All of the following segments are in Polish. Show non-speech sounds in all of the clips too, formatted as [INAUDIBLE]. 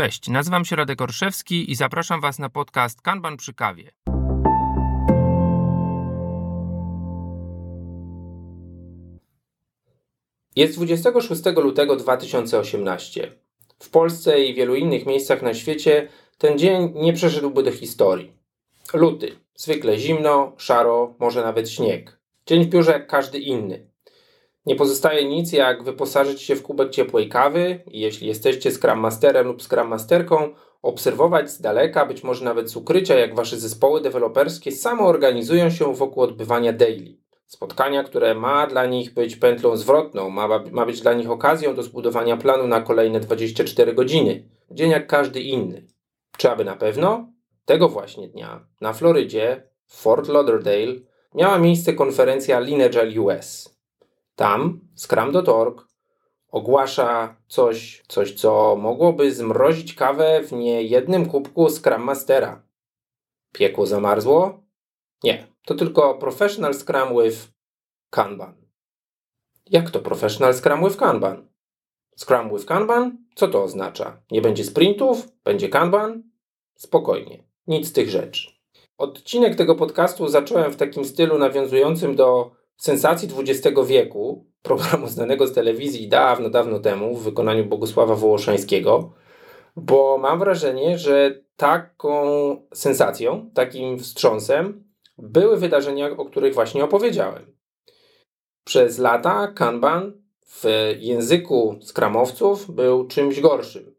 Cześć, nazywam się Radek Orszewski i zapraszam Was na podcast Kanban przy kawie. Jest 26 lutego 2018. W Polsce i wielu innych miejscach na świecie ten dzień nie przeszedłby do historii. Luty. Zwykle zimno, szaro, może nawet śnieg. Dzień w biurze jak każdy inny. Nie pozostaje nic jak wyposażyć się w kubek ciepłej kawy i jeśli jesteście Scrum Masterem lub Scrum Masterką, obserwować z daleka, być może nawet z ukrycia, jak wasze zespoły deweloperskie samo organizują się wokół odbywania daily. Spotkania, które ma dla nich być pętlą zwrotną, ma, ma być dla nich okazją do zbudowania planu na kolejne 24 godziny. Dzień jak każdy inny. Czy aby na pewno? Tego właśnie dnia na Florydzie, w Fort Lauderdale, miała miejsce konferencja Lineage US. Tam Scrum.org ogłasza coś, coś, co mogłoby zmrozić kawę w niejednym kubku Scrum Mastera. Piekło zamarzło? Nie, to tylko Professional Scrum with Kanban. Jak to Professional Scrum with Kanban? Scrum with Kanban? Co to oznacza? Nie będzie sprintów? Będzie Kanban? Spokojnie, nic z tych rzeczy. Odcinek tego podcastu zacząłem w takim stylu nawiązującym do sensacji XX wieku, programu znanego z telewizji dawno, dawno temu w wykonaniu Bogusława Wołoszańskiego, bo mam wrażenie, że taką sensacją, takim wstrząsem były wydarzenia, o których właśnie opowiedziałem. Przez lata Kanban w języku skramowców był czymś gorszym.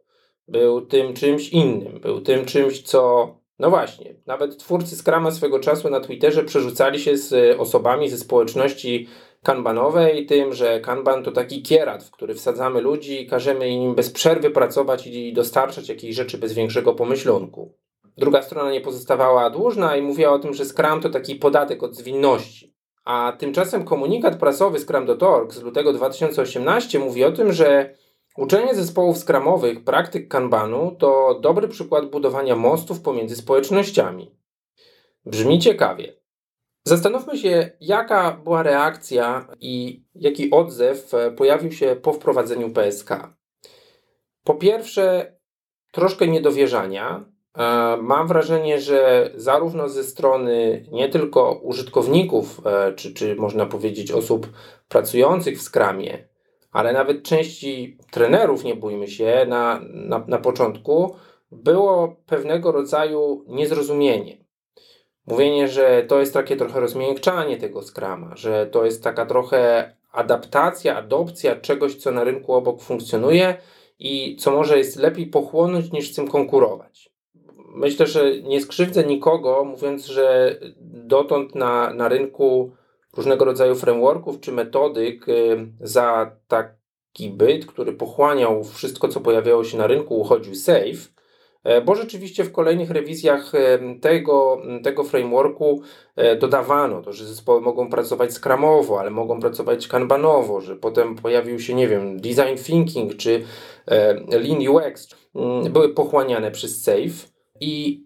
Był tym czymś innym. Był tym czymś, co no właśnie, nawet twórcy Scrama swego czasu na Twitterze przerzucali się z osobami ze społeczności kanbanowej tym, że kanban to taki kierat, w który wsadzamy ludzi i każemy im bez przerwy pracować i dostarczać jakichś rzeczy bez większego pomyślunku. Druga strona nie pozostawała dłużna i mówiła o tym, że Scrum to taki podatek od zwinności. A tymczasem komunikat prasowy Scrum.org z lutego 2018 mówi o tym, że Uczenie zespołów skramowych praktyk kanbanu to dobry przykład budowania mostów pomiędzy społecznościami. Brzmi ciekawie. Zastanówmy się, jaka była reakcja i jaki odzew pojawił się po wprowadzeniu PSK. Po pierwsze, troszkę niedowierzania. E, mam wrażenie, że zarówno ze strony nie tylko użytkowników, e, czy, czy można powiedzieć osób pracujących w skramie, ale nawet części trenerów, nie bójmy się, na, na, na początku było pewnego rodzaju niezrozumienie. Mówienie, że to jest takie trochę rozmiękczanie tego skrama, że to jest taka trochę adaptacja, adopcja czegoś, co na rynku obok funkcjonuje i co może jest lepiej pochłonąć niż z tym konkurować. Myślę, że nie skrzywdzę nikogo, mówiąc, że dotąd na, na rynku różnego rodzaju frameworków czy metodyk y, za taki byt, który pochłaniał wszystko, co pojawiało się na rynku, uchodził safe, e, bo rzeczywiście w kolejnych rewizjach e, tego, tego frameworku e, dodawano to, że zespoły mogą pracować skramowo, ale mogą pracować kanbanowo, że potem pojawił się, nie wiem, design thinking czy lean UX, mm, były pochłaniane przez safe i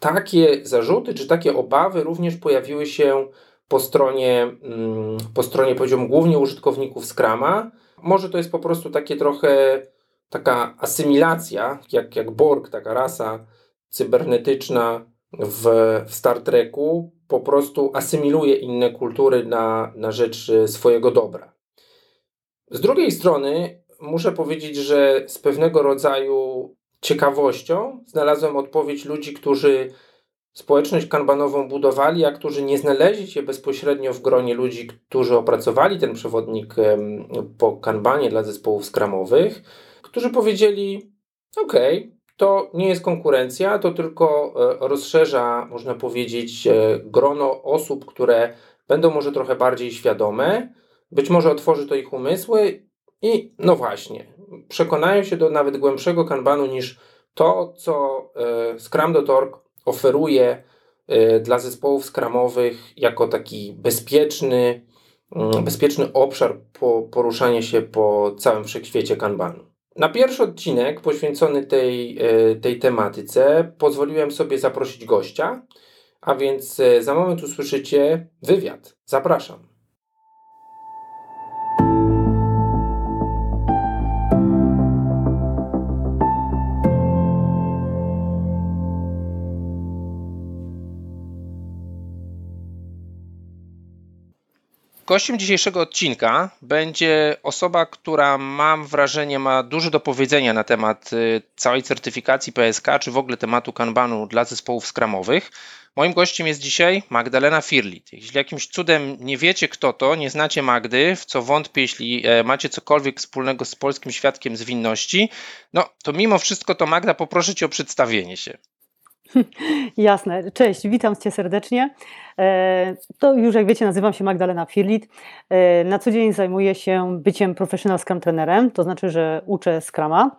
takie zarzuty czy takie obawy również pojawiły się po stronie, mm, po stronie poziom głównie użytkowników Scrama. Może to jest po prostu takie trochę taka asymilacja, jak, jak Borg, taka rasa cybernetyczna w, w Star Treku, po prostu asymiluje inne kultury na, na rzecz swojego dobra. Z drugiej strony muszę powiedzieć, że z pewnego rodzaju ciekawością znalazłem odpowiedź ludzi, którzy społeczność kanbanową budowali, a którzy nie znaleźli się bezpośrednio w gronie ludzi, którzy opracowali ten przewodnik po kanbanie dla zespołów skramowych, którzy powiedzieli: OK, to nie jest konkurencja, to tylko e, rozszerza, można powiedzieć, e, grono osób, które będą może trochę bardziej świadome, być może otworzy to ich umysły i no właśnie, przekonają się do nawet głębszego kanbanu niż to, co e, Scrum.org oferuje y, dla zespołów skramowych jako taki bezpieczny, mm, bezpieczny obszar po poruszania się po całym wszechświecie Kanbanu. Na pierwszy odcinek poświęcony tej, y, tej tematyce pozwoliłem sobie zaprosić gościa, a więc y, za moment usłyszycie wywiad. Zapraszam. Gościem dzisiejszego odcinka będzie osoba, która mam wrażenie ma dużo do powiedzenia na temat y, całej certyfikacji PSK, czy w ogóle tematu Kanbanu dla zespołów skramowych. Moim gościem jest dzisiaj Magdalena Firlit. Jeśli jakimś cudem nie wiecie kto to, nie znacie Magdy, w co wątpię, jeśli e, macie cokolwiek wspólnego z polskim świadkiem zwinności, no to mimo wszystko to Magda poproszę Cię o przedstawienie się. [LAUGHS] Jasne. Cześć, witam Cię serdecznie. E, to już jak wiecie, nazywam się Magdalena Firlit. E, na co dzień zajmuję się byciem professional Scrum trenerem, to znaczy, że uczę Scrama,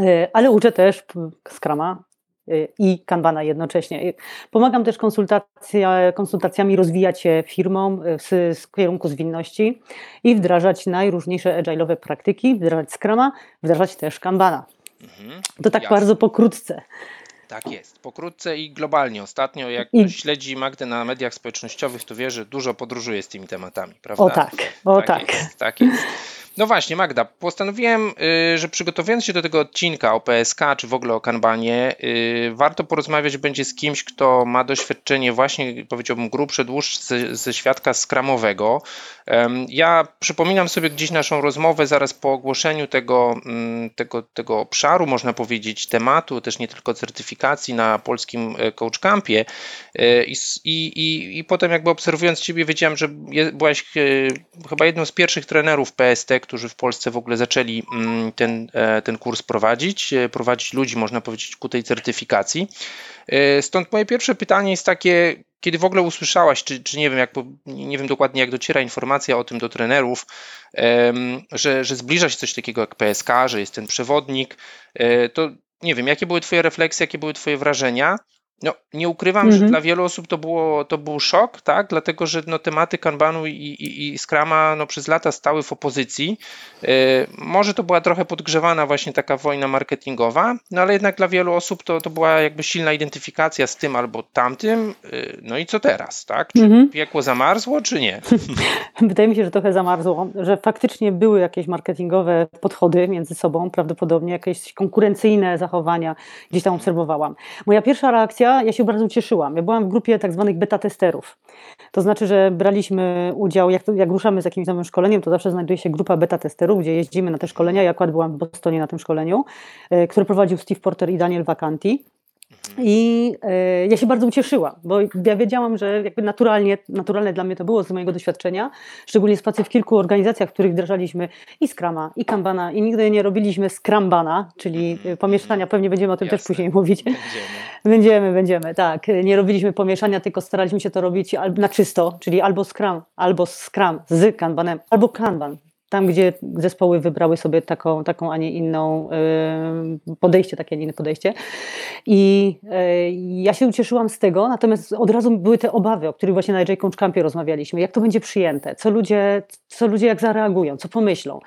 e, ale uczę też Scrama i Kanbana jednocześnie. Pomagam też konsultacjami rozwijać się firmom z, z kierunku zwinności i wdrażać najróżniejsze agile'owe praktyki, wdrażać Scrama, wdrażać też Kanbana. Mhm, to tak jasne. bardzo pokrótce. Tak jest. Pokrótce i globalnie. Ostatnio, jak I... śledzi Magdę na mediach społecznościowych, to wie, że dużo podróżuje z tymi tematami, prawda? O tak, o tak. Tak jest. Tak jest. No właśnie, Magda, postanowiłem, y, że przygotowując się do tego odcinka o PSK, czy w ogóle o Kanbanie, y, warto porozmawiać będzie z kimś, kto ma doświadczenie właśnie, powiedziałbym, grubsze, dłuższe ze świadka skramowego. Ja przypominam sobie gdzieś naszą rozmowę zaraz po ogłoszeniu tego, mm, tego, tego obszaru, można powiedzieć, tematu, też nie tylko certyfikacji na polskim e, Coach Campie e, i, i, i potem jakby obserwując Ciebie wiedziałem, że byłaś e, chyba jedną z pierwszych trenerów PST, którzy w Polsce w ogóle zaczęli mm, ten, e, ten kurs prowadzić, e, prowadzić ludzi, można powiedzieć, ku tej certyfikacji. E, stąd moje pierwsze pytanie jest takie, kiedy w ogóle usłyszałaś, czy, czy nie wiem, jak, nie wiem dokładnie, jak dociera informacja o tym do trenerów, że, że zbliża się coś takiego jak PSK, że jest ten przewodnik, to nie wiem, jakie były Twoje refleksje, jakie były Twoje wrażenia? No, nie ukrywam, mhm. że dla wielu osób to, było, to był szok, tak? dlatego że no, tematy Kanbanu i, i, i Scrama no, przez lata stały w opozycji. Yy, może to była trochę podgrzewana właśnie taka wojna marketingowa, no ale jednak dla wielu osób to, to była jakby silna identyfikacja z tym albo tamtym. Yy, no i co teraz, tak? Czy mhm. piekło zamarzło, czy nie? [LAUGHS] Wydaje mi się, że trochę zamarzło, że faktycznie były jakieś marketingowe podchody między sobą, prawdopodobnie jakieś konkurencyjne zachowania gdzieś tam obserwowałam. Moja pierwsza reakcja ja się bardzo cieszyłam. Ja byłam w grupie tak zwanych beta testerów. To znaczy, że braliśmy udział, jak, jak ruszamy z jakimś nowym szkoleniem, to zawsze znajduje się grupa beta testerów, gdzie jeździmy na te szkolenia. Ja akurat byłam w Bostonie na tym szkoleniu, e, które prowadził Steve Porter i Daniel Vacanti. I e, ja się bardzo ucieszyłam, bo ja wiedziałam, że jakby naturalnie, naturalne dla mnie to było z mojego doświadczenia, szczególnie z pracy w kilku organizacjach, w których wdrażaliśmy i Scrama, i Kanbana, i nigdy nie robiliśmy Scrambana, czyli mhm. pomieszczania, pewnie będziemy o tym Jasne. też później mówić. Będziemy. będziemy, będziemy, tak. Nie robiliśmy pomieszania, tylko staraliśmy się to robić na czysto, czyli albo Scrum, albo Scrum z Kanbanem, albo Kanban, tam, gdzie zespoły wybrały sobie taką, taką a nie inną podejście, takie, a nie inne podejście. I e, ja się ucieszyłam z tego, natomiast od razu były te obawy, o których właśnie na Coach Campie rozmawialiśmy. Jak to będzie przyjęte? Co ludzie, co ludzie jak zareagują? Co pomyślą?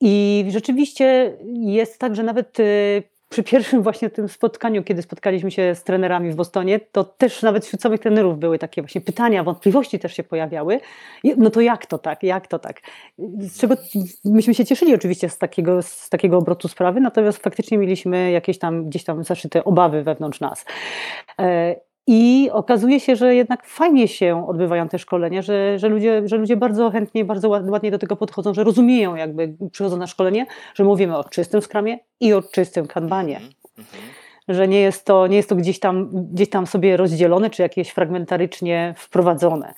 I rzeczywiście jest tak, że nawet y, przy pierwszym właśnie tym spotkaniu, kiedy spotkaliśmy się z trenerami w Bostonie, to też nawet wśród samych trenerów były takie właśnie pytania, wątpliwości też się pojawiały. No to jak to tak, jak to tak? Z czego myśmy się cieszyli oczywiście z takiego, z takiego obrotu sprawy, natomiast faktycznie mieliśmy jakieś tam gdzieś tam zaszyte obawy wewnątrz nas. I okazuje się, że jednak fajnie się odbywają te szkolenia, że, że, ludzie, że ludzie bardzo chętnie, bardzo ładnie do tego podchodzą, że rozumieją, jakby przychodzą na szkolenie, że mówimy o czystym skramie i o czystym kanbanie. Mm -hmm. Że nie jest to, nie jest to gdzieś, tam, gdzieś tam sobie rozdzielone, czy jakieś fragmentarycznie wprowadzone.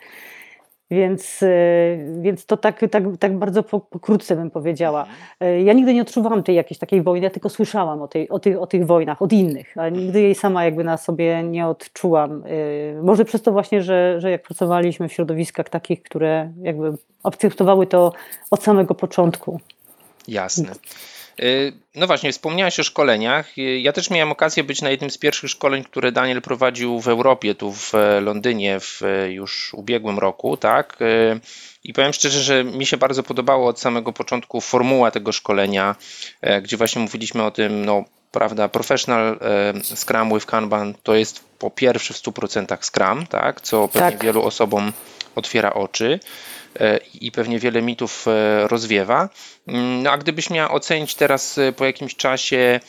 Więc, y, więc to tak, tak, tak bardzo pokrótce bym powiedziała. Y, ja nigdy nie odczuwałam tej jakiejś takiej wojny, ja tylko słyszałam o, tej, o, tych, o tych wojnach, od innych, ale nigdy jej sama jakby na sobie nie odczułam. Y, może przez to właśnie, że, że jak pracowaliśmy w środowiskach takich, które jakby akceptowały to od samego początku. Jasne. Y, no właśnie, wspomniałeś o szkoleniach. Y, ja też miałem okazję być na jednym z pierwszych szkoleń, które Daniel prowadził w Europie, tu w e, Londynie w e, już ubiegłym roku, tak? Y, I powiem szczerze, że mi się bardzo podobało od samego początku formuła tego szkolenia, e, gdzie właśnie mówiliśmy o tym, no prawda, professional Scrum with Kanban to jest po pierwsze w 100% Scrum, tak? Co pewnie tak. wielu osobom otwiera oczy. E, i pewnie wiele mitów e, rozwiewa. Mm, no a gdybyś miała ocenić teraz e, po jakimś czasie,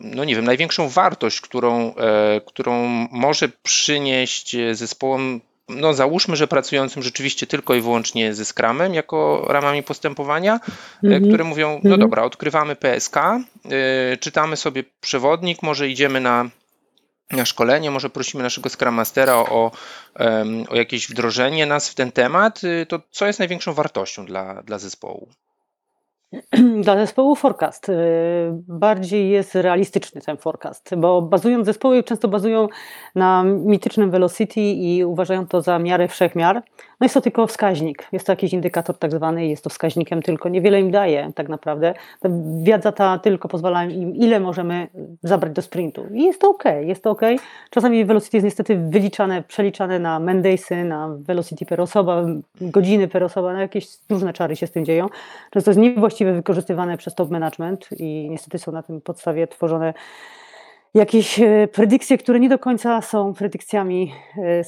no nie wiem, największą wartość, którą, którą może przynieść zespołom no załóżmy, że pracującym rzeczywiście tylko i wyłącznie ze Scrumem jako ramami postępowania, mm -hmm. które mówią, no mm -hmm. dobra, odkrywamy PSK, y, czytamy sobie przewodnik, może idziemy na na szkolenie, może prosimy naszego Scrum Mastera o, o, jakieś wdrożenie nas w ten temat, y, to co jest największą wartością dla, dla zespołu? [CLEARS THROAT] Dla zespołu forecast y, bardziej jest realistyczny ten forecast, bo bazując zespoły często bazują na mitycznym velocity i uważają to za miarę wszechmiar. No jest to tylko wskaźnik, jest to jakiś indykator tak zwany, jest to wskaźnikiem tylko, niewiele im daje tak naprawdę. Ta ta tylko pozwala im, ile możemy zabrać do sprintu. I jest to ok, jest to ok. Czasami velocity jest niestety wyliczane, przeliczane na Mendaysy, na velocity per osoba, godziny per osoba, no jakieś różne czary się z tym dzieją. Często jest niewłaściwie wykorzystywane przez top management i niestety są na tym podstawie tworzone jakieś e, predykcje, które nie do końca są predykcjami e,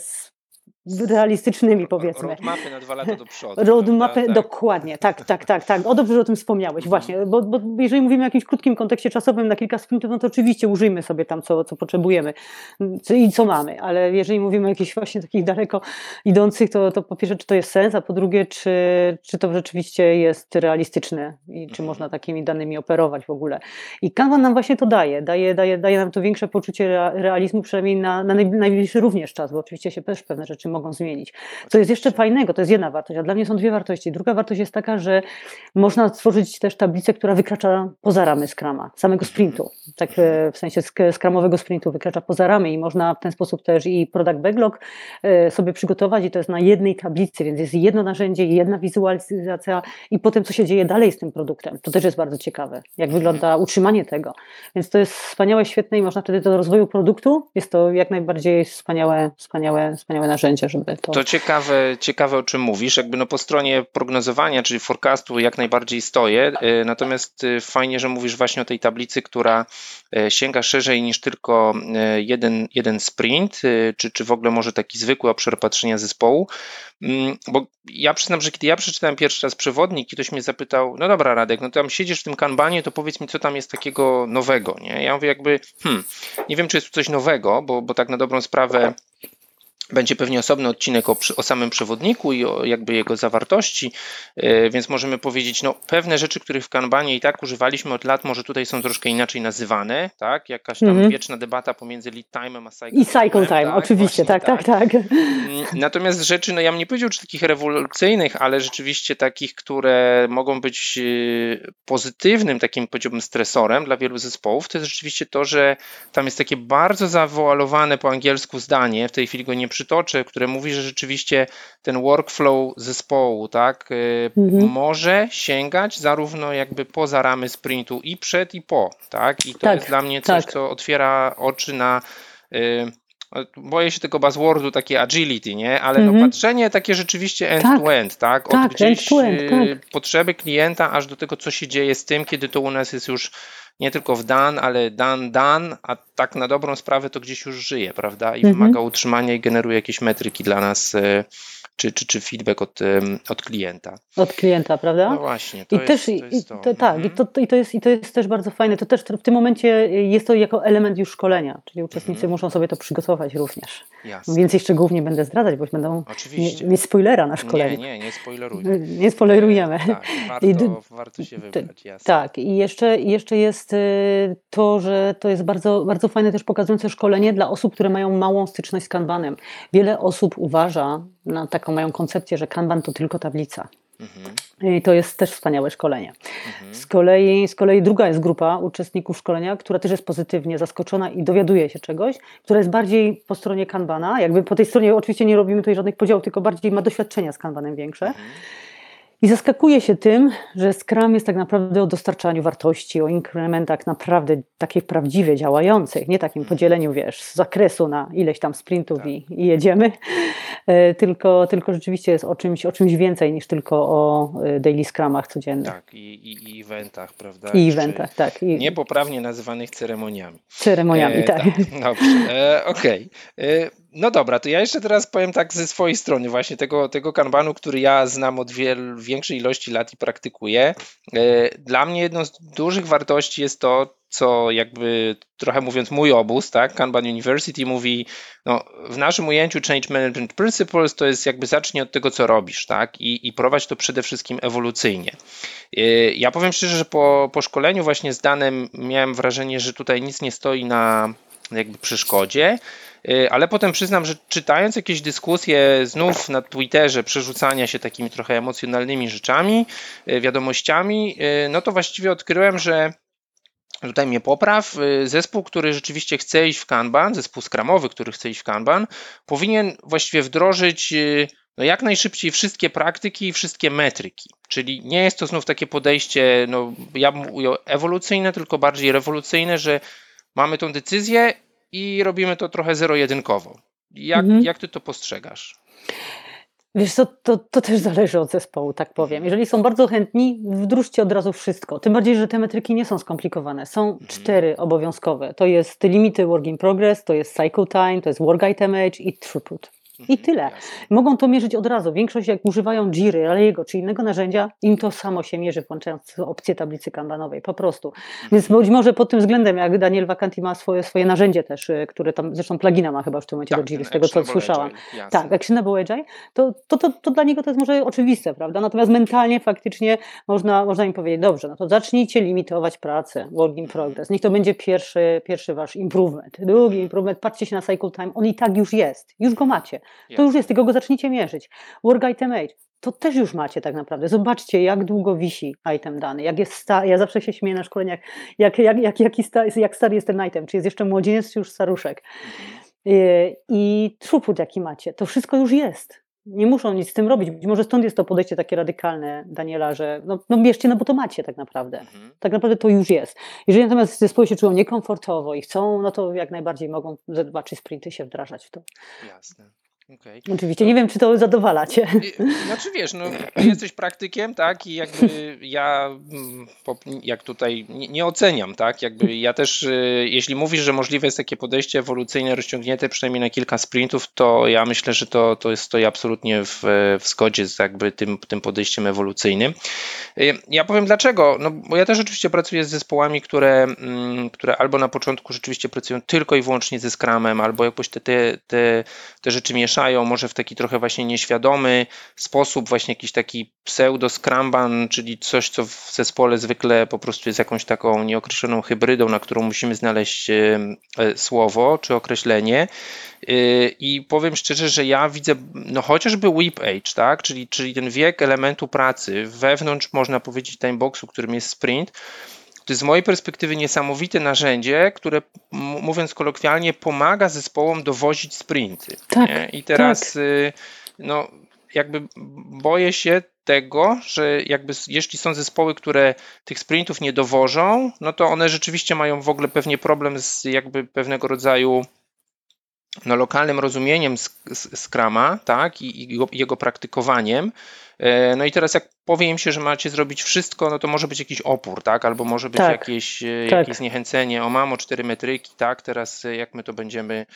realistycznymi powiedzmy. Roadmapy na dwa lata do przodu. [LAUGHS] Roadmapy, tak? dokładnie, tak, tak, tak, tak. O dobrze, że o tym wspomniałeś, mhm. właśnie, bo, bo jeżeli mówimy o jakimś krótkim kontekście czasowym na kilka sprintów, no to oczywiście użyjmy sobie tam, co, co potrzebujemy i co mamy, ale jeżeli mówimy o jakichś właśnie takich daleko idących, to, to po pierwsze, czy to jest sens, a po drugie, czy, czy to rzeczywiście jest realistyczne i czy mhm. można takimi danymi operować w ogóle. I Kanban nam właśnie to daje, daje, daje, daje nam to większe poczucie realizmu, przynajmniej na, na najbliższy również czas, bo oczywiście się też pewne rzeczy mogą zmienić. Co jest jeszcze fajnego, to jest jedna wartość, a dla mnie są dwie wartości. Druga wartość jest taka, że można stworzyć też tablicę, która wykracza poza ramy Scrama, samego sprintu. Tak e, w sensie skramowego sprintu wykracza poza ramy i można w ten sposób też i product backlog e, sobie przygotować i to jest na jednej tablicy, więc jest jedno narzędzie, jedna wizualizacja i potem co się dzieje dalej z tym produktem. To też jest bardzo ciekawe, jak wygląda utrzymanie tego. Więc to jest wspaniałe, świetne i można wtedy do rozwoju produktu, jest to jak najbardziej wspaniałe, wspaniałe, wspaniałe narzędzie, żeby to... To ciekawe, ciekawe o czym mówisz, jakby no po stronie prognozowania, czyli forecastu jak najbardziej stoję, y, natomiast y, fajnie, że mówisz właśnie o tej tablicy, która y, sięga szerzej niż tylko jeden, jeden sprint, czy, czy w ogóle może taki zwykły obszar patrzenia zespołu, mm, bo ja przyznam, że kiedy ja przeczytałem pierwszy raz przewodnik i ktoś mnie zapytał, no dobra Radek, no tam siedzisz w tym kanbanie, to powiedz mi, co tam jest takiego nowego, nie? Ja mówię jakby, hmm, nie wiem, czy jest tu coś nowego, bo, bo tak na dobrą sprawę będzie pewnie osobny odcinek o, o, samym przewodniku i o jakby jego zawartości, e, więc możemy powiedzieć, no pewne rzeczy, których w Kanbanie i tak używaliśmy od lat, może tutaj są troszkę inaczej nazywane, tak? Jakaś tam mm -hmm. wieczna debata pomiędzy lead time'em a cycle I cycle time, tak? oczywiście, Właśnie, tak, tak, tak, tak. Natomiast rzeczy, no ja bym nie powiedział, czy takich rewolucyjnych, ale rzeczywiście takich, które mogą być e, pozytywnym takim, powiedziałbym, stresorem dla wielu zespołów, to jest rzeczywiście to, że tam jest takie bardzo zawoalowane po angielsku zdanie, w tej chwili go nie przytoczę, które mówi, że rzeczywiście ten workflow zespołu, tak, y, mhm. może sięgać zarówno jakby poza ramy sprintu i przed i po, tak, i to tak, jest dla mnie coś, tak. co otwiera oczy na y, boję się tego buzzwordu, takie agility, nie? Ale no mhm. patrzenie takie rzeczywiście end-to-end, tak? tak? Od tak, gdzieś end -end, y, tak. potrzeby klienta, aż do tego, co się dzieje z tym, kiedy to u nas jest już nie tylko w dan, ale dan, dan, a tak na dobrą sprawę to gdzieś już żyje, prawda? I mhm. wymaga utrzymania i generuje jakieś metryki dla nas e, czy, czy, czy feedback od, od klienta. Od klienta, prawda? No właśnie, to I jest, też, to jest to. to tak, mhm. i, to, i, to jest, i to jest też bardzo fajne. To też w tym momencie jest to jako element już szkolenia, czyli uczestnicy mhm. muszą sobie to przygotować również. Jasne. Więcej szczegółów nie będę zdradzać, bo będą Oczywiście. Nie spoilera na szkoleniu. Nie, nie, nie spoilerujemy. Nie spoilerujemy. Tak, warto, I, warto się wybrać, jasne. Tak, i jeszcze, jeszcze jest y, to, że to jest bardzo, bardzo fajne też pokazujące szkolenie dla osób, które mają małą styczność z Kanbanem. Wiele osób uważa na taką taką mają koncepcję, że Kanban to tylko tablica. Mhm. I to jest też wspaniałe szkolenie. Mhm. Z, kolei, z kolei druga jest grupa uczestników szkolenia, która też jest pozytywnie zaskoczona i dowiaduje się czegoś, która jest bardziej po stronie Kanbana. Jakby po tej stronie oczywiście nie robimy tutaj żadnych podziałów, tylko bardziej ma doświadczenia z Kanbanem większe. Mhm. I zaskakuje się tym, że Scrum jest tak naprawdę o dostarczaniu wartości, o inkrementach naprawdę takich prawdziwie działających, nie takim podzieleniu, wiesz, z zakresu na ileś tam sprintów tak. i, i, jedziemy, e, tylko, tylko rzeczywiście jest o czymś, o czymś więcej niż tylko o e, daily Scrumach codziennych. Tak, i, i, i eventach, prawda? I eventach, tak. I... Niepoprawnie nazywanych ceremoniami. Ceremoniami, e, tak. tak. Dobrze, e, okej. Okay. No dobra, to ja jeszcze teraz powiem tak ze swojej strony, właśnie tego, tego kanbanu, który ja znam od wiel, większej ilości lat i praktykuję. E, dla mnie jedną z dużych wartości jest to, co jakby trochę mówiąc mój obóz, tak, Kanban University mówi, no w naszym ujęciu Change Management Principles to jest jakby zacznij od tego, co robisz, tak, i, i prowadź to przede wszystkim ewolucyjnie. E, ja powiem szczerze, że po, po szkoleniu właśnie z Danem miałem wrażenie, że tutaj nic nie stoi na jakby przeszkodzie, ale potem przyznam, że czytając jakieś dyskusje znów na Twitterze, przerzucania się takimi trochę emocjonalnymi rzeczami, y, wiadomościami, y, no to właściwie odkryłem, że tutaj mnie popraw, zespół, który rzeczywiście chce iść w Kanban, zespół skramowy, który chce iść w Kanban, powinien właściwie wdrożyć no jak najszybciej wszystkie praktyki i wszystkie metryki. Czyli nie jest to znów takie podejście, no ja bym ujął ewolucyjne, tylko bardziej rewolucyjne, że mamy tą decyzję i robimy to trochę zero-jedynkowo. Jak, mhm. jak ty to postrzegasz? Wiesz co, to, to też zależy od zespołu, tak powiem. Jeżeli są bardzo chętni, wdróżcie od razu wszystko. Tym bardziej, że te metryki nie są skomplikowane. Są mhm. cztery obowiązkowe. To jest limity work in progress, to jest cycle time, to jest work item age i throughput. I mhm, tyle. Mogą to mierzyć od razu. Większość, jak używają Jiry, Alego czy innego narzędzia, im to samo się mierzy, włączając opcję tablicy kanbanowej, po prostu. Więc mhm. być może pod tym względem, jak Daniel Vacanti ma swoje, swoje narzędzie też, y, które tam, zresztą plugina ma chyba w tym momencie tak, do Jiry, z tego co słyszałam. Agile, tak, Actionable Agile, to, to, to, to dla niego to jest może oczywiste, prawda? Natomiast mentalnie faktycznie można, można im powiedzieć, dobrze, no to zacznijcie limitować pracę, work in progress. Niech to będzie pierwszy, pierwszy wasz improvement. Drugi improvement, patrzcie się na cycle time, on i tak już jest, już go macie. To już jest, tylko go zacznijcie mierzyć. Work item age, to też już macie tak naprawdę. Zobaczcie, jak długo wisi item dany, jak jest stary. Ja zawsze się śmieję na szkoleniach, jak, jak, jak, jak, jak stary jest ten item, czy jest jeszcze młodzieniec, czy już staruszek. Mhm. I throughput jaki macie, to wszystko już jest. Nie muszą nic z tym robić. Być może stąd jest to podejście takie radykalne Daniela, że no, no bierzcie, no bo to macie tak naprawdę. Mhm. Tak naprawdę to już jest. Jeżeli natomiast zespoły się czują niekomfortowo i chcą, no to jak najbardziej mogą ze dwa, trzy sprinty się wdrażać w to. Jasne. Okay. Oczywiście, nie wiem, czy to zadowala cię. Znaczy wiesz, no, [CLEARS THROAT] jesteś praktykiem, tak, i jakby ja mm, jak tutaj nie, nie, oceniam, tak, jakby ja też, y, jeśli mówisz, że możliwe jest takie podejście ewolucyjne rozciągnięte przynajmniej na kilka sprintów, to ja myślę, że to, to jest stoi absolutnie w, w zgodzie z jakby tym, tym podejściem ewolucyjnym. Y, ja powiem dlaczego, no bo ja też oczywiście pracuję z zespołami, które, mm, które albo na początku rzeczywiście pracują tylko i wyłącznie ze Scrumem, albo jakoś te, te, te, te rzeczy mieszają może w taki trochę właśnie nieświadomy sposób, właśnie jakiś taki pseudo-scramban, czyli coś, co w zespole zwykle po prostu jest jakąś taką nieokreśloną hybrydą, na którą musimy znaleźć e, słowo czy określenie. E, I powiem szczerze, że ja widzę no chociażby whip age, tak? czyli, czyli ten wiek elementu pracy wewnątrz, można powiedzieć, timeboxu, którym jest sprint, to jest z mojej perspektywy niesamowite narzędzie, które mówiąc kolokwialnie pomaga zespołom dowozić sprinty. Tak, nie? I teraz tak. Y, no, jakby boję się tego, że jakby jeśli są zespoły, które tych sprintów nie dowożą, no to one rzeczywiście mają w ogóle pewnie problem z jakby pewnego rodzaju no, lokalnym rozumieniem Scrama, tak, i, i jego praktykowaniem, E, no i teraz jak powiem się, że macie zrobić wszystko, no to może być jakiś opór, tak? Albo może być tak, jakieś, e, tak. jakieś zniechęcenie, o mamo, cztery metryki, tak? Teraz e, jak my to będziemy...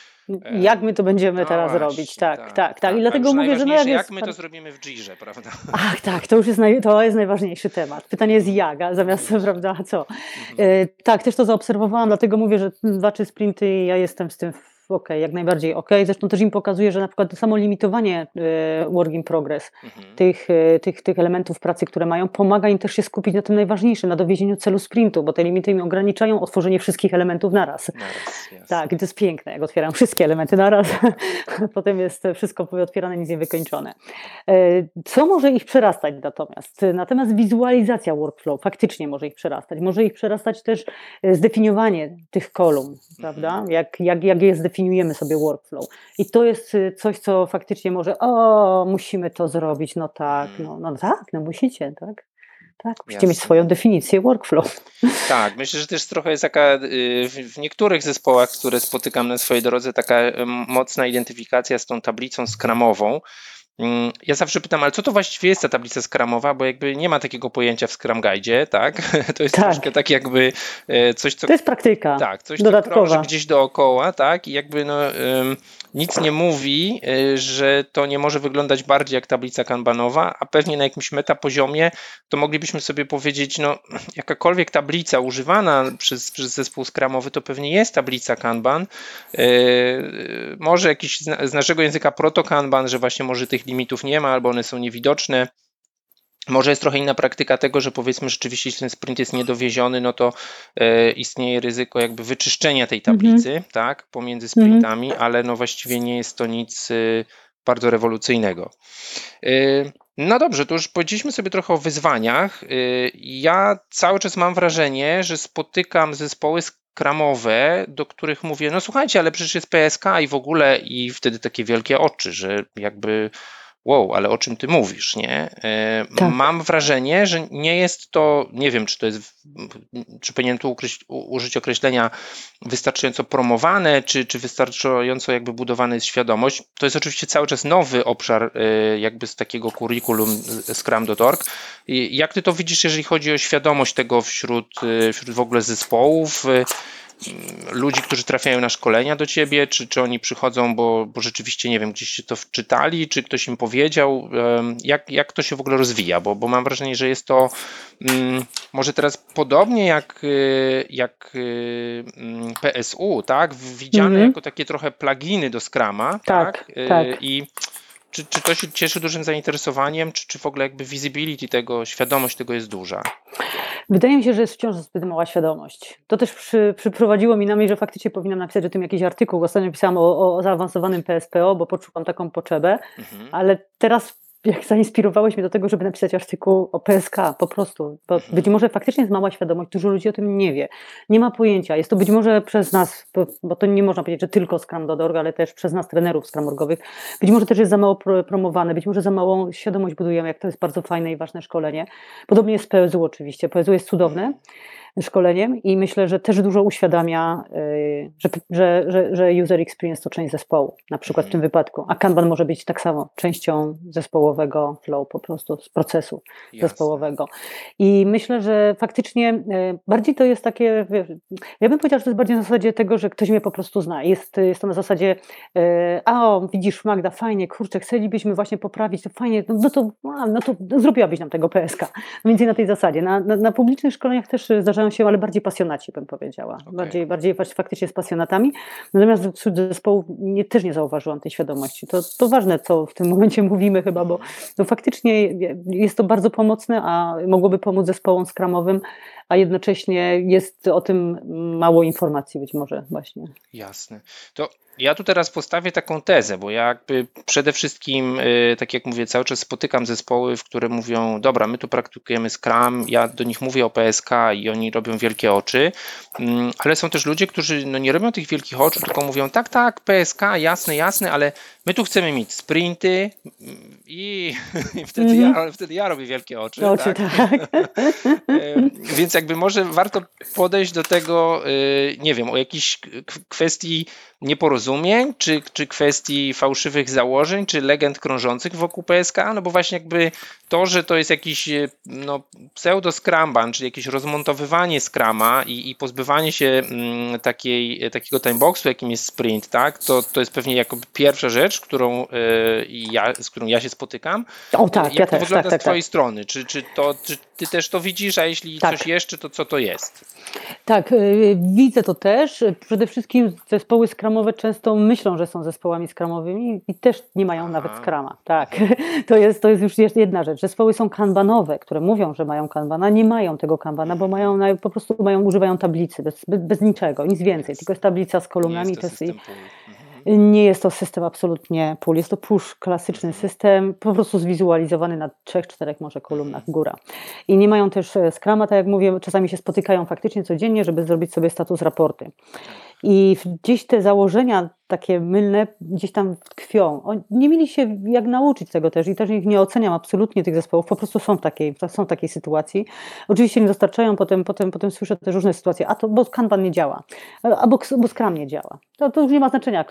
Jak my to będziemy no teraz właśnie, robić, tak, tak, tak. tak. I dlatego mówię, że no jak, jak my to zrobimy w Jirze, prawda? Ach, tak, to już jest, naj, to jest najważniejszy temat. Pytanie jest jak, a zamiast, prawda, co? Mhm. tak, też to zaobserwowałam, dlatego mówię, że dwa, trzy sprinty, ja jestem z tym ok, jak najbardziej ok. Zresztą też im pokazuje, że na przykład to samo limitowanie e, work in progress mhm. tych, e, tych, tych elementów pracy, które mają, pomaga im też się skupić na tym najważniejszym, na dowiezieniu celu sprintu, bo te limity im ograniczają otworzenie wszystkich elementów naraz. naraz tak, i to jest piękne, jak otwieram wszystkie elementy naraz, [LAUGHS] potem jest wszystko otwierane, nic nie wykończone. E, co może ich przerastać natomiast? Natomiast wizualizacja workflow faktycznie może ich przerastać. Może ich przerastać też zdefiniowanie tych kolumn, prawda? Mhm. Jak, jak, jak je zdefiniujemy definiujemy sobie workflow. I to jest y, coś, co faktycznie może, o, musimy to zrobić, no tak, no, no tak, no musicie, tak. Tak, musicie Jasne. mieć swoją definicję workflow. [LAUGHS] Tak, myślę, że też trochę jest taka y, w niektórych zespołach, które spotykam na swojej drodze, taka mocna identyfikacja z tą tablicą skramową, Mm, ja zawsze pytam, ale co to właściwie jest ta tablica skramowa, bo jakby nie ma takiego pojęcia w Scrum Guide, tak? [LAUGHS] To jest tak. troszkę tak jakby e, coś, co... To jest praktyka Tak, coś, co krąży gdzieś dookoła, tak? I jakby no, nic nie mówi, e, że to nie może wyglądać bardziej jak tablica kanbanowa, a pewnie na jakimś metapoziomie to moglibyśmy sobie powiedzieć, no jakakolwiek tablica używana przez, przez zespół skramowy to pewnie jest tablica kanban. E, może jakiś z naszego języka proto kanban, że właśnie może tych limitów nie ma albo one są niewidoczne. Może jest trochę inna praktyka tego, że powiedzmy rzeczywiście, jeśli ten sprint jest niedowieziony, no to e, istnieje ryzyko jakby wyczyszczenia tej tablicy, mm -hmm. tak, pomiędzy sprintami, mm -hmm. ale no właściwie nie jest to nic e, bardzo rewolucyjnego. E, no dobrze, to już powiedzieliśmy sobie trochę o wyzwaniach. Ja cały czas mam wrażenie, że spotykam zespoły kramowe, do których mówię, no słuchajcie, ale przecież jest PSK i w ogóle i wtedy takie wielkie oczy, że jakby wow, ale o czym ty mówisz, nie? E, tak. Mam wrażenie, że nie jest to, nie wiem, czy to jest, czy powinien tu ukryć, użyć określenia wystarczająco promowane, czy, czy wystarczająco jakby budowana jest świadomość. To jest oczywiście cały czas nowy obszar e, jakby z takiego curriculum Scrum.org. Jak ty to widzisz, jeżeli chodzi o świadomość tego wśród, e, wśród w ogóle zespołów, ludzi, którzy trafiają na szkolenia do ciebie, czy, czy oni przychodzą, bo, bo rzeczywiście, nie wiem, gdzieś się to wczytali, czy ktoś im powiedział, jak, jak to się w ogóle rozwija, bo, bo mam wrażenie, że jest to um, może teraz podobnie jak, y, jak um, PSU, tak, widziane mm -hmm. jako takie trochę pluginy do Scrama, tak, tak? tak. I czy, czy to się cieszy dużym zainteresowaniem, czy, czy w ogóle jakby visibility tego, świadomość tego jest duża? Wydaje mi się, że jest wciąż zbyt mała świadomość. To też przy, przyprowadziło mi na myśl, że faktycznie powinnam napisać o tym jakiś artykuł. Ostatnio pisałam o, o zaawansowanym PSPO, bo poczułam taką potrzebę, mhm. ale teraz jak zainspirowałeś mnie do tego, żeby napisać artykuł o PSK, po prostu. Bo mhm. być może faktycznie jest mała świadomość, dużo ludzi o tym nie wie. Nie ma pojęcia. Jest to być może przez nas, bo to nie można powiedzieć, że tylko Scrum.org, ale też przez nas, trenerów Scrum.orgowych. Być może też jest za mało promowane, być może za małą świadomość budujemy, jak to jest bardzo fajne i ważne szkolenie. Podobnie jest z PSU oczywiście. PSU jest cudowne szkoleniem i myślę, że też dużo uświadamia, y, że, że, że, że user experience to część zespołu, na przykład w tym mhm. wypadku, a Kanban może być tak samo częścią zespołowego flow, po prostu z procesu Jasne. zespołowego. I myślę, że faktycznie y, bardziej to jest takie, ja bym powiedziała, że to jest bardziej na zasadzie tego, że ktoś mnie po prostu zna. Jest, jest to na zasadzie, y, a o, widzisz Magda, fajnie, kurczę, chcielibyśmy właśnie poprawić, to fajnie, no, no to, no to zrobiłabyś nam tego PSK. No więcej na tej zasadzie. Na, na, na publicznych szkoleniach też zdarzają zdarzają się, ale bardziej pasjonaci bym powiedziała. Okay. Bardziej, bardziej faktycznie z pasjonatami. Natomiast wśród zespołu nie, też nie zauważyłam tej świadomości. To, to ważne, co w tym momencie [LAUGHS] mówimy chyba, bo no faktycznie jest to bardzo pomocne, a mogłoby pomóc zespołom skramowym, a jednocześnie jest o tym mało informacji być może właśnie. Jasne. To ja tu teraz postawię taką tezę, bo ja jakby przede wszystkim, y, tak jak mówię, cały czas spotykam zespoły, w które mówią, dobra, my tu praktykujemy Scrum, ja do nich mówię o PSK i oni robią wielkie oczy, mm, ale są też ludzie, którzy no nie robią tych wielkich oczu, tylko mówią, tak, tak, PSK, jasne, jasne, ale my tu chcemy mieć sprinty i, wtedy, mm -hmm. ja, wtedy ja robię wielkie oczy. Oczy, tak. tak. [LAUGHS] Więc jakby może warto podejść do tego, y, nie wiem, o jakiejś kwestii nieporozumień, czy, czy kwestii fałszywych założeń, czy legend krążących wokół PSK, no bo właśnie jakby to, że to jest jakiś no, pseudo Scrumban, czyli jakieś rozmontowywanie Scrama i, i pozbywanie się mm, takiej, takiego timeboxu, jakim jest sprint, tak, to, to jest pewnie jako pierwsza rzecz, którą, y, ja, z którą ja się spotykam. O tak, Jak ja to też, wygląda tak, tak, z twojej tak. strony? Czy, czy, to, czy ty też to widzisz, a jeśli tak. coś jeszcze, to co to jest? Tak, y, widzę to też. Przede wszystkim zespoły skramowe często myślą, że są zespołami skramowymi i też nie mają Aha. nawet skrama. Tak, [LAUGHS] to jest, to jest już jedna rzecz. Zespoły są kanbanowe, które mówią, że mają kanbana, nie mają tego kanbana, bo mają po prostu mają, używają tablicy bez, bez, niczego, nic więcej, tylko jest tablica z kolumnami. Nie jest to, to jest, nie jest to system absolutnie pull, jest to push, klasyczny system, po prostu zwizualizowany na trzech, czterech może kolumnach góra. I nie mają też e, Scrama, tak jak mówię, czasami się spotykają faktycznie codziennie, żeby zrobić sobie status raporty. I gdzieś te założenia takie mylne gdzieś tam tkwią. Nie mieli się jak nauczyć tego też i też ich nie oceniam absolutnie tych zespołów, po prostu są w takiej, są w takiej sytuacji. Oczywiście nie dostarczają, potem, potem, potem słyszę też różne sytuacje, a to bo Kanban nie działa, albo bo Scrum nie działa. To, to już nie ma znaczenia,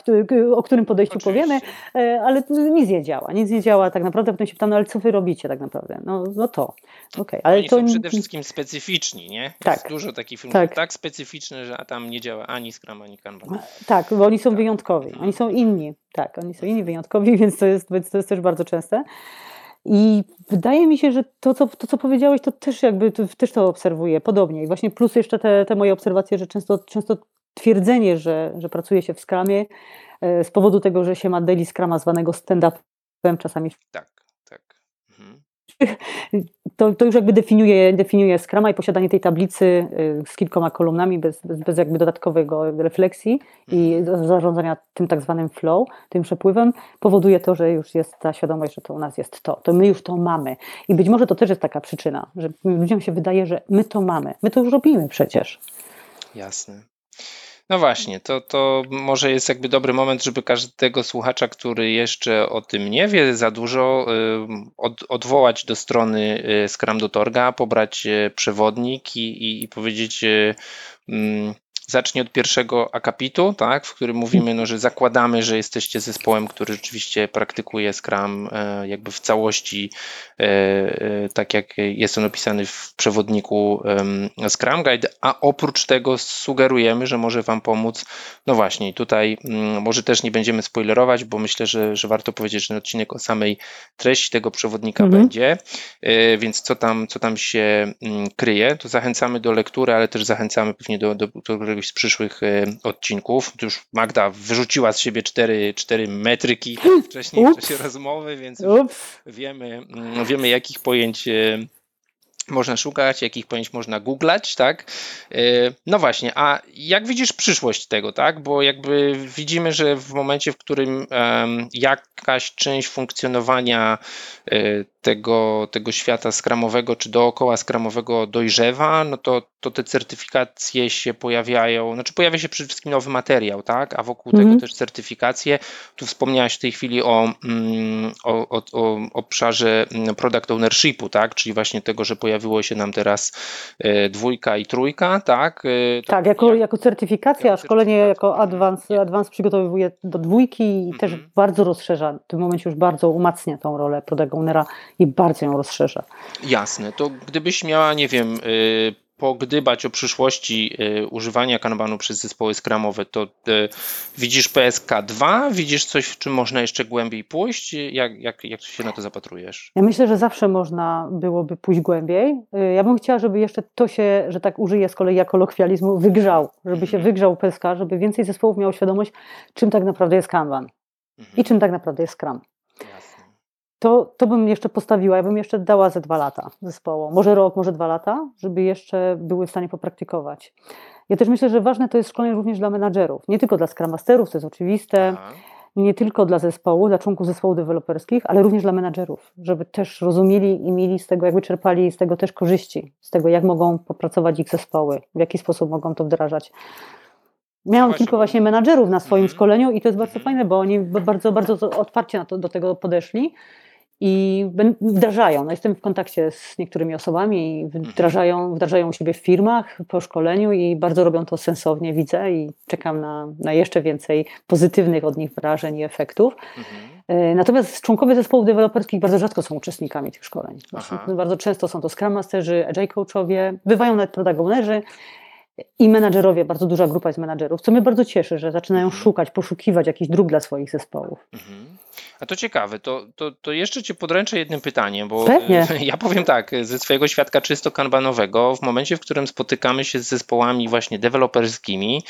o którym podejściu Oczywiście. powiemy, e, ale nic nie działa, nic nie działa tak naprawdę, potem się pytam, no ale co wy robicie tak naprawdę? No, no to, okay. ale Oni to... są przede wszystkim specyficzni, nie? Tak. Jest dużo takich filmów tak. tak specyficzne, że tam nie działa ani Scrum, ani Kanban. Tak, bo oni są tak. wyjątkowi, oni są inni, tak, oni są inni, wyjątkowi, [LAUGHS] więc to jest, to jest też bardzo częste. I wydaje mi się, że to, co, to, co powiedziałeś, to też jakby to, też to obserwuję podobnie. I właśnie plus jeszcze te, te moje obserwacje, że często, często twierdzenie, że, że pracuje się w skramie e, z powodu tego, że się ma daily scrama zwanego stand-upem czasami. Tak. Mhm. To, to już jakby definiuje, definiuje Scrama i posiadanie tej tablicy y, z kilkoma kolumnami bez, bez, bez jakby dodatkowego refleksji i mhm. zarządzania tym tak zwanym flow, tym przepływem, powoduje to, że już jest ta świadomość, że to u nas jest to, to my już to mamy. I być może to też jest taka przyczyna, że ludziom się wydaje, że my to mamy, my to już robimy przecież. Jasne. No właśnie, to, to może jest jakby dobry moment, żeby każdego słuchacza, który jeszcze o tym nie wie za dużo, od, odwołać do strony y, Scrum.org, pobrać y, przewodnik i, i, i powiedzieć y, mm, zacznie od pierwszego akapitu, tak, w którym mówimy, no, że zakładamy, że jesteście zespołem, który rzeczywiście praktykuje Scrum e, jakby w całości, e, e, tak jak jest on opisany w przewodniku Scrum Guide, a oprócz tego sugerujemy, że może Wam pomóc, no właśnie, tutaj mm, może też nie będziemy spoilerować, bo myślę, że, że warto powiedzieć, że ten odcinek o samej treści tego przewodnika mhm. będzie, więc co tam, co tam się mm, kryje, to zachęcamy do lektury, ale też zachęcamy pewnie do, do, do któregoś z przyszłych e, odcinków. Tu już Magda wyrzuciła z siebie cztery, cztery metryki [LAUGHS] wcześniej w czasie rozmowy, więc wiemy, mm, wiemy jakich pojęć e, można szukać, jakich pojęć można googlać, tak? E, no właśnie, a jak widzisz przyszłość tego, tak? Bo jakby widzimy, że w momencie, w którym jakaś część funkcjonowania tego, tego świata skramowego czy dookoła skramowego dojrzewa, no to, to te certyfikacje się pojawiają, znaczy pojawia się przede wszystkim nowy materiał, tak, a wokół tego mhm. też certyfikacje. Tu wspomniałaś w tej chwili o, mm, o, o, o obszarze mm, product ownershipu, tak, czyli właśnie tego, że pojawiło się nam teraz e, dwójka i trójka, tak. E, tak, jako, jak, jako certyfikacja, a szkolenie jako advance, advance przygotowuje do dwójki i mhm. też bardzo rozszerza, w tym momencie już bardzo umacnia tą rolę product ownera i bardzo ją rozszerza. Jasne. To gdybyś miała, nie wiem, y, pogdybać o przyszłości y, używania kanbanu przez zespoły skramowe, to y, widzisz PSK 2, widzisz coś, w czym można jeszcze głębiej pójść? Jak, jak, jak się na to zapatrujesz? Ja myślę, że zawsze można byłoby pójść głębiej. Ja bym chciała, żeby jeszcze to się, że tak użyję z kolei jako lokwializmu, wygrzał, żeby się mhm. wygrzał PSK, żeby więcej zespołów miało świadomość, czym tak naprawdę jest kanban i mhm. czym tak naprawdę jest Scrum to, to bym jeszcze postawiła, ja bym jeszcze dała ze dwa lata zespołom, może rok, może dwa lata, żeby jeszcze były w stanie popraktykować. Ja też myślę, że ważne to jest szkolenie również dla menadżerów, nie tylko dla Scrum Masterów, to jest oczywiste, Aha. nie tylko dla zespołu, dla członków zespołów deweloperskich, ale również dla menadżerów, żeby też rozumieli i mieli z tego, jakby czerpali z tego też korzyści, z tego, jak mogą popracować ich zespoły, w jaki sposób mogą to wdrażać. Miałam właśnie. kilku właśnie menadżerów na swoim mhm. szkoleniu i to jest bardzo fajne, bo oni bardzo, bardzo otwarcie to, do tego podeszli i wdrażają. No jestem w kontakcie z niektórymi osobami i wdrażają, wdrażają u siebie w firmach po szkoleniu i bardzo robią to sensownie, widzę i czekam na, na jeszcze więcej pozytywnych od nich wrażeń i efektów. Mhm. E, natomiast członkowie zespołów deweloperskich bardzo rzadko są uczestnikami tych szkoleń. Bardzo często są to Scrum Masterzy, Agile Coachowie, bywają nawet product ownerzy i menadżerowie, bardzo duża grupa jest menadżerów, co mnie bardzo cieszy, że zaczynają mhm. szukać, poszukiwać jakichś dróg dla swoich zespołów. Mhm. A to ciekawe, to, to, to jeszcze Cię podręczę jednym pytaniem, bo Pewnie. [LAUGHS] ja powiem tak, ze swojego świadka czysto kanbanowego, w momencie, w którym spotykamy się z zespołami właśnie deweloperskimi,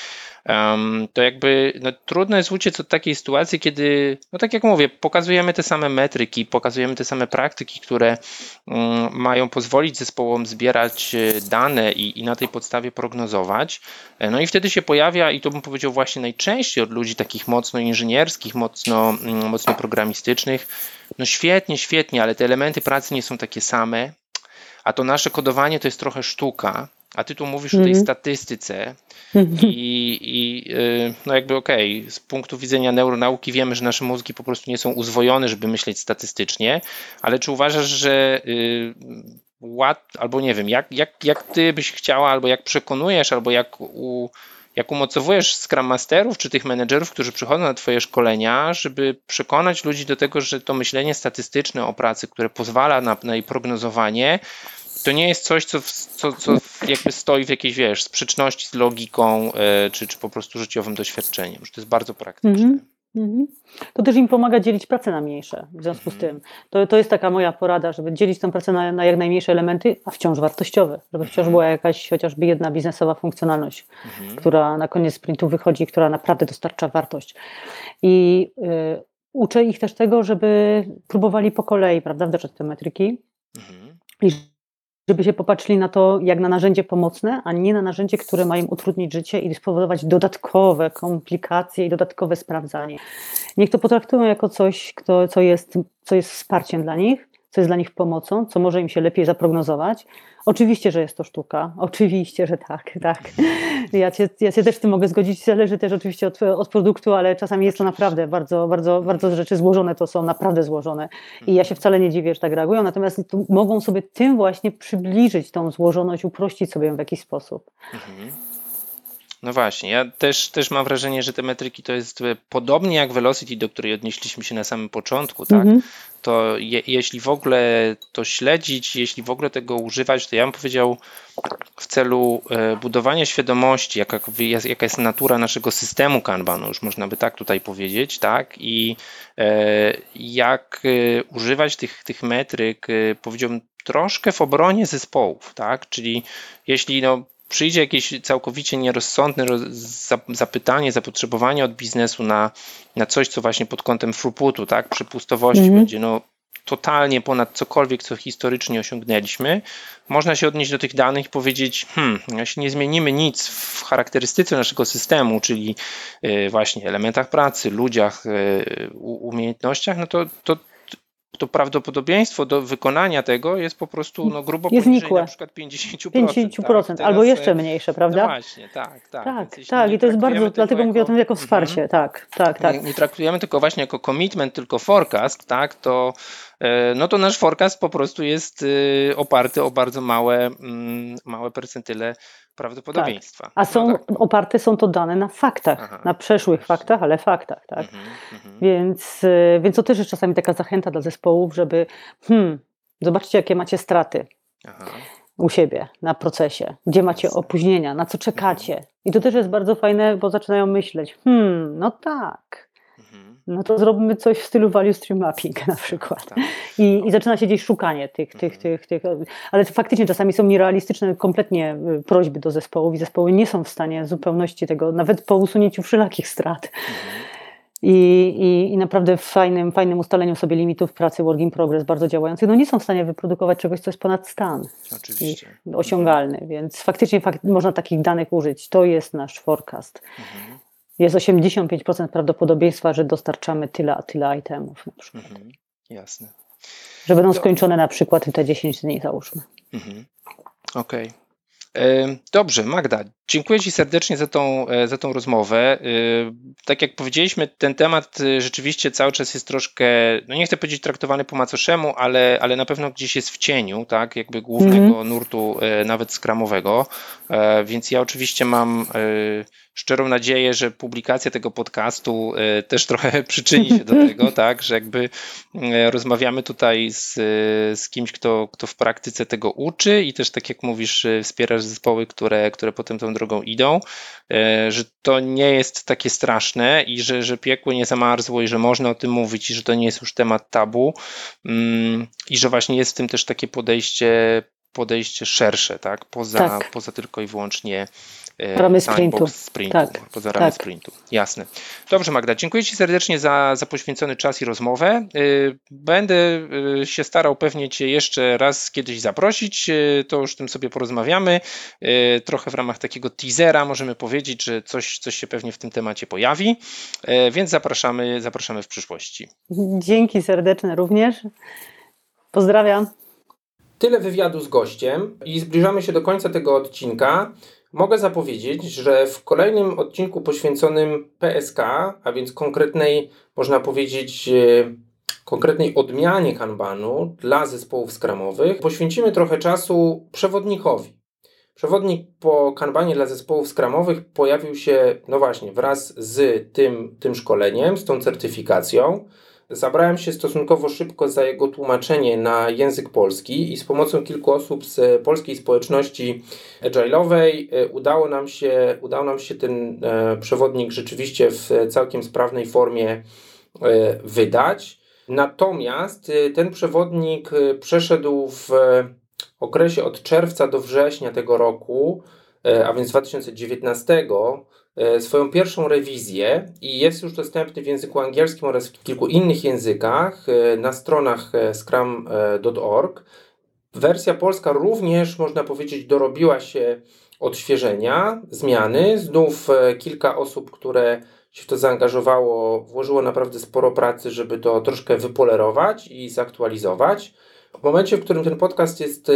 to jakby no, trudno jest uciec od takiej sytuacji, kiedy, no tak jak mówię, pokazujemy te same metryki, pokazujemy te same praktyki, które mm, mają pozwolić zespołom zbierać e, dane i, i na tej podstawie prognozować. E, no i wtedy się pojawia, i to bym powiedział właśnie najczęściej od ludzi takich mocno inżynierskich, mocno, mm, mocno programistycznych, no świetnie, świetnie, ale te elementy pracy nie są takie same, a to nasze kodowanie to jest trochę sztuka. a ty tu mówisz mm -hmm. o tej mhm. statystyce i, i y, no jakby okej, okay, z punktu widzenia neuronauki wiemy, że nasze mózgi po prostu nie są uzwojone, żeby myśleć statystycznie, ale czy uważasz, że y, ład, albo nie wiem, jak, jak, jak ty byś chciała, albo jak przekonujesz, albo jak u, jak umocowujesz Scrum Masterów czy tych menedżerów, którzy przychodzą na Twoje szkolenia, żeby przekonać ludzi do tego, że to myślenie statystyczne o pracy, które pozwala na, na jej prognozowanie, to nie jest coś, co, co, co jakby stoi w jakiejś, wiesz, sprzeczności z logiką e, czy, czy po prostu życiowym doświadczeniem, że to jest bardzo praktyczne. Mhm. To też im pomaga dzielić pracę na mniejsze. W związku z mhm. tym to, to jest taka moja porada, żeby dzielić tę pracę na, na jak najmniejsze elementy, a wciąż wartościowe, żeby wciąż była jakaś chociażby jedna biznesowa funkcjonalność, mhm. która na koniec sprintu wychodzi, która naprawdę dostarcza wartość. I y, uczę ich też tego, żeby próbowali po kolei, prawda, wdrażać te metryki. Mhm. I żeby się popatrzyli na to jak na narzędzie pomocne, a nie na narzędzie, które ma im utrudnić życie i spowodować dodatkowe komplikacje i dodatkowe sprawdzanie. Niech to potraktują jako coś, kto, co, jest, co jest wsparciem dla nich, co jest dla nich pomocą, co może im się lepiej zaprognozować. Oczywiście, że jest to sztuka, oczywiście, że tak, tak. Ja cię, ja cię też w tym mogę zgodzić, zależy też oczywiście od, od produktu, ale czasami jest to naprawdę bardzo, bardzo, bardzo rzeczy złożone, to są naprawdę złożone i ja się wcale nie dziwię, że tak reagują, natomiast mogą sobie tym właśnie przybliżyć tą złożoność, uprościć sobie ją w jakiś sposób. Mhm. No właśnie, ja też, też mam wrażenie, że te metryki to jest e, podobnie jak Velocity, do której odnieśliśmy się na samym początku, tak? Mhm. To je, jeśli w ogóle to śledzić, jeśli w ogóle tego używać, to ja bym powiedział w celu e, budowania świadomości, jaka, jaka jest natura naszego systemu Kanbanu, już można by tak tutaj powiedzieć, tak? I e, jak używać tych, tych metryk, powiedziałbym, troszkę w obronie zespołów, tak? Czyli jeśli no, przyjdzie jakieś całkowicie nierozsądne zapytanie, zapotrzebowanie od biznesu na, na coś, co właśnie pod kątem throughputu, tak, przepustowości mm -hmm. będzie no, totalnie ponad cokolwiek, co historycznie osiągnęliśmy, można się odnieść do tych danych i powiedzieć, hmm, jeśli nie zmienimy nic w charakterystyce naszego systemu, czyli y, właśnie elementach pracy, ludziach, y, umiejętnościach, no to, to to prawdopodobieństwo do wykonania tego jest po prostu no, grubo jest poniżej nikłe. na przykład 50%. 50% tak? albo jeszcze mniejsze, prawda? No właśnie, tak, tak. Tak, tak i to jest bardzo, dlatego mówię o tym jako wsparcie, mm tak, tak, tak. Nie, nie, traktujemy tylko właśnie jako commitment, tylko forecast, tak, to e, no to nasz forecast po prostu jest y, oparty o bardzo małe, mm, małe percentyle prawdopodobieństwa. Tak. A są, no tak. oparte są to dane na faktach, Aha, na przeszłych właśnie. faktach, ale faktach, tak? Mhm, mhm. Więc, y, więc to też jest czasami taka zachęta dla zespołów, żeby hmm, zobaczcie jakie macie straty. Aha. U siebie na procesie, gdzie macie opóźnienia, na co czekacie. Mhm. I to też jest bardzo fajne, bo zaczynają myśleć: hmm, no tak, no to zrobimy coś w stylu value stream mapping na przykład. Tak. I, I, zaczyna się gdzieś szukanie tych, tych, mhm. tych, tych, ale faktycznie czasami są nierealistyczne kompletnie y, prośby do zespołów i zespoły nie są w stanie w zupełności tego, nawet po usunięciu wszelakich strat. Mhm. I, i, I, naprawdę w fajnym, fajnym ustaleniu sobie limitów pracy work in progress, bardzo działających, no nie są w stanie wyprodukować czegoś, co jest ponad stan. Oczywiście. Osiągalny, więc faktycznie fakt, można takich danych użyć. To jest nasz forecast. Mhm jest 85% prawdopodobieństwa, że dostarczamy tyle a tyle itemów na przykład. Mhm, jasne. Że będą skończone na przykład te 10 dni, załóżmy. Mhm. Okej. Okay. Dobrze, Magda, dziękuję Ci serdecznie za tą, e, za tą rozmowę. E, tak jak powiedzieliśmy, ten temat rzeczywiście cały czas jest troszkę, no nie chcę powiedzieć traktowany po macoszemu, ale, ale na pewno gdzieś jest w cieniu, tak, jakby głównego mm nurtu nawet skramowego, więc ja oczywiście mam szczerą nadzieję, że publikacja tego podcastu e, też trochę [LAUGHS] przyczyni się do tego, [LAUGHS] tak, że jakby e, rozmawiamy tutaj z, z kimś, kto, kto w praktyce tego uczy i też tak jak mówisz, e, wspierasz zespoły, które, które potem tą drogą idą, że to nie jest takie straszne i że, że piekło nie zamarzło i że można o tym mówić i że to nie jest już temat tabu mm, i że właśnie jest w tym też takie podejście podejście szersze, tak? Poza, tak. poza tylko i wyłącznie E, ramy sprintu. sprintu tak, poza ramy tak. sprintu. Jasne. Dobrze Magda, dziękuję Ci serdecznie za, za poświęcony czas i rozmowę. E, będę e, się starał pewnie Cię jeszcze raz kiedyś zaprosić, to już tym sobie porozmawiamy. Trochę w ramach takiego teasera możemy powiedzieć, że coś, coś się pewnie w tym temacie pojawi, więc zapraszamy, zapraszamy w przyszłości. Dzięki serdeczne również. Pozdrawiam. Tyle wywiadu z gościem i zbliżamy się do końca tego odcinka. Mogę zapowiedzieć, że w kolejnym odcinku poświęconym PSK, a więc konkretnej, można powiedzieć, e, konkretnej odmianie kanbanu dla zespołów skramowych, poświęcimy trochę czasu przewodnikowi. Przewodnik po kanbanie dla zespołów skramowych pojawił się, no właśnie, wraz z tym, tym szkoleniem, z tą certyfikacją. Zabrałem się stosunkowo szybko za jego tłumaczenie na język polski i z pomocą kilku osób z polskiej społeczności agile'owej e, udało nam się, udało nam się ten e, przewodnik rzeczywiście w całkiem sprawnej formie e, wydać. Natomiast ten przewodnik przeszedł w okresie od czerwca do września tego roku, a więc 2019, E, swoją pierwszą rewizję i jest już dostępny w języku angielskim oraz w kilku innych językach e, na stronach e, scrum.org. Wersja polska również, można powiedzieć, dorobiła się odświeżenia, zmiany. Znów kilka osób, które się w to zaangażowało, włożyło naprawdę sporo pracy, żeby to troszkę wypolerować i zaktualizować. W momencie, w którym ten podcast jest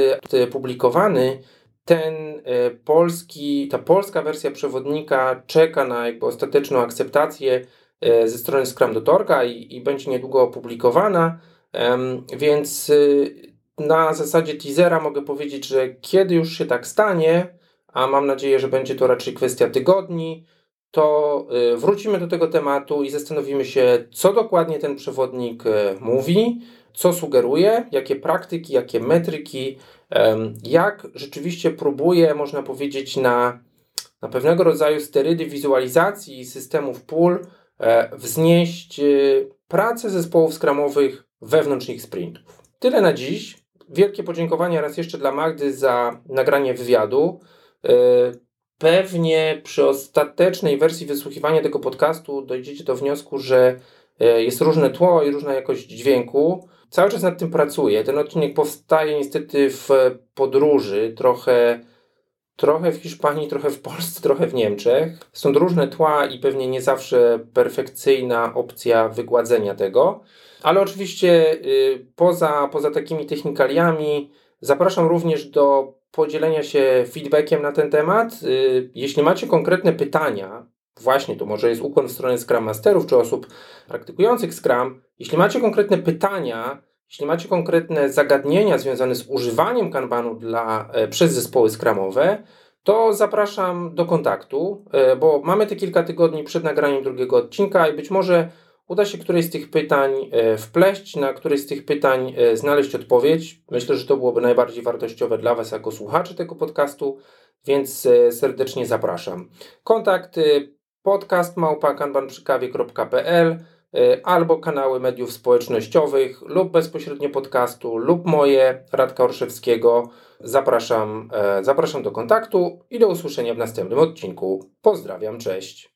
publikowany, ten e, polski, ta polska wersja przewodnika czeka na jakby ostateczną akceptację e, ze strony Scrum.org i, i będzie niedługo opublikowana, więc e, na zasadzie teasera mogę powiedzieć, że kiedy już się tak stanie, a mam nadzieję, że będzie to raczej kwestia tygodni, to wrócimy do tego tematu i zastanowimy się, co dokładnie ten przewodnik mówi, co sugeruje, jakie praktyki, jakie metryki, jak rzeczywiście próbuje, można powiedzieć, na, na pewnego rodzaju sterydy wizualizacji systemów pól e, wznieść e, pracę zespołów skramowych wewnątrz ich sprintów. Tyle na dziś. Wielkie podziękowania raz jeszcze dla Magdy za nagranie wywiadu. E, pewnie przy ostatecznej wersji wysłuchiwania tego podcastu dojdziecie do wniosku, że jest różne tło i różna jakość dźwięku. Cały czas nad tym pracuję. Ten odcinek powstaje niestety w podróży, trochę, trochę w Hiszpanii, trochę w Polsce, [LAUGHS] trochę w Niemczech. Są różne tła i pewnie nie zawsze perfekcyjna opcja wygładzenia tego. Ale oczywiście y, poza, poza takimi technikaliami zapraszam również do podzielenia się feedbackiem na ten temat. Y, jeśli macie konkretne pytania, właśnie to może jest ukłon w stronę Scrum Masterów czy osób praktykujących Scrum. Jeśli macie konkretne pytania, jeśli macie konkretne zagadnienia związane z używaniem Kanbanu dla, e, przez zespoły Scrumowe, to zapraszam do kontaktu, e, bo mamy te kilka tygodni przed nagraniem drugiego odcinka i być może uda się któreś z tych pytań e, wpleść, na któreś z tych pytań znaleźć odpowiedź. Myślę, że to byłoby najbardziej wartościowe dla Was jako słuchaczy tego podcastu, więc serdecznie zapraszam. Kontakt podcast małpa.kanbanprzykawie.pl y, albo kanały mediów społecznościowych lub bezpośrednio podcastu lub moje Radka Orszewskiego. Zapraszam, e, zapraszam do kontaktu i do usłyszenia w następnym odcinku. Pozdrawiam, cześć.